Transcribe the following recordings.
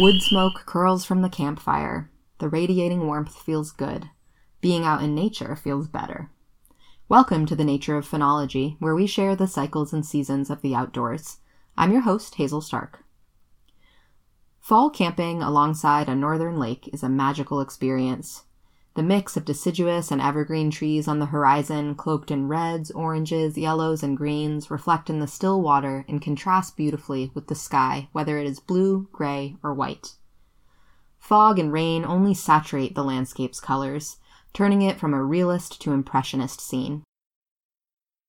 Wood smoke curls from the campfire. The radiating warmth feels good. Being out in nature feels better. Welcome to the Nature of Phenology, where we share the cycles and seasons of the outdoors. I'm your host, Hazel Stark. Fall camping alongside a northern lake is a magical experience. The mix of deciduous and evergreen trees on the horizon, cloaked in reds, oranges, yellows, and greens, reflect in the still water and contrast beautifully with the sky, whether it is blue, gray, or white. Fog and rain only saturate the landscape's colors, turning it from a realist to impressionist scene.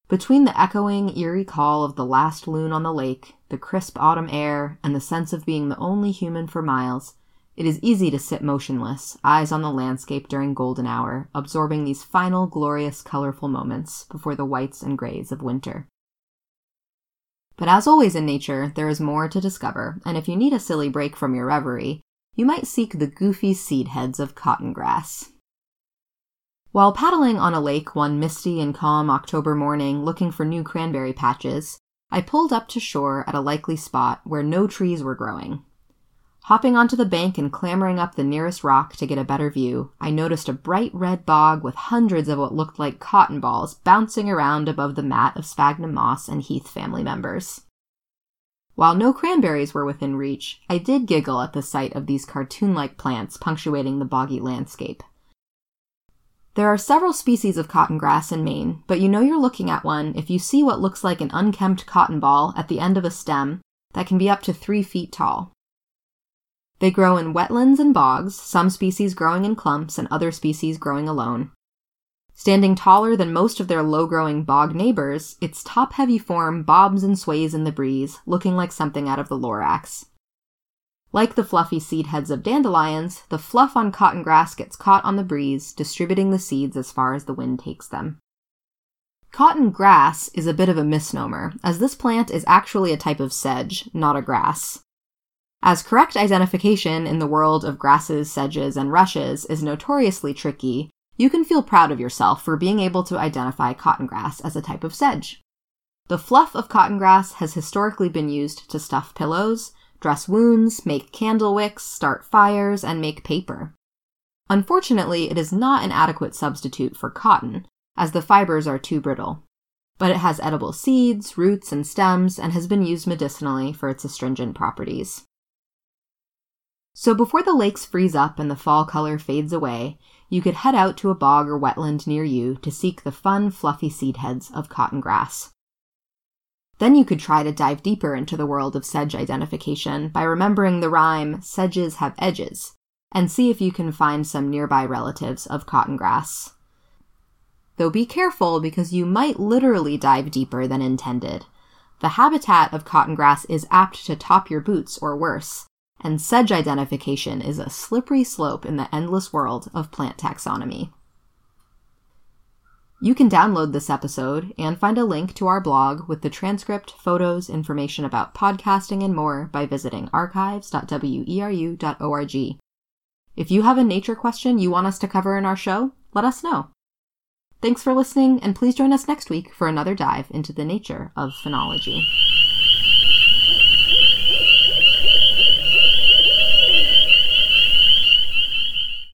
Between the echoing, eerie call of the last loon on the lake, the crisp autumn air, and the sense of being the only human for miles, it is easy to sit motionless, eyes on the landscape during golden hour, absorbing these final glorious colorful moments before the whites and grays of winter. But as always in nature, there is more to discover, and if you need a silly break from your reverie, you might seek the goofy seed heads of cotton grass. While paddling on a lake one misty and calm October morning looking for new cranberry patches, I pulled up to shore at a likely spot where no trees were growing. Hopping onto the bank and clambering up the nearest rock to get a better view, I noticed a bright red bog with hundreds of what looked like cotton balls bouncing around above the mat of sphagnum moss and heath family members. While no cranberries were within reach, I did giggle at the sight of these cartoon like plants punctuating the boggy landscape. There are several species of cotton grass in Maine, but you know you're looking at one if you see what looks like an unkempt cotton ball at the end of a stem that can be up to three feet tall. They grow in wetlands and bogs, some species growing in clumps and other species growing alone. Standing taller than most of their low growing bog neighbors, its top heavy form bobs and sways in the breeze, looking like something out of the Lorax. Like the fluffy seed heads of dandelions, the fluff on cotton grass gets caught on the breeze, distributing the seeds as far as the wind takes them. Cotton grass is a bit of a misnomer, as this plant is actually a type of sedge, not a grass. As correct identification in the world of grasses, sedges, and rushes is notoriously tricky, you can feel proud of yourself for being able to identify cotton grass as a type of sedge. The fluff of cotton grass has historically been used to stuff pillows, dress wounds, make candle wicks, start fires, and make paper. Unfortunately, it is not an adequate substitute for cotton, as the fibers are too brittle. But it has edible seeds, roots, and stems, and has been used medicinally for its astringent properties. So before the lakes freeze up and the fall color fades away, you could head out to a bog or wetland near you to seek the fun, fluffy seed heads of cotton grass. Then you could try to dive deeper into the world of sedge identification by remembering the rhyme, sedges have edges, and see if you can find some nearby relatives of cotton grass. Though be careful because you might literally dive deeper than intended. The habitat of cotton grass is apt to top your boots or worse, and sedge identification is a slippery slope in the endless world of plant taxonomy. You can download this episode and find a link to our blog with the transcript, photos, information about podcasting, and more by visiting archives.weru.org. If you have a nature question you want us to cover in our show, let us know. Thanks for listening, and please join us next week for another dive into the nature of phenology.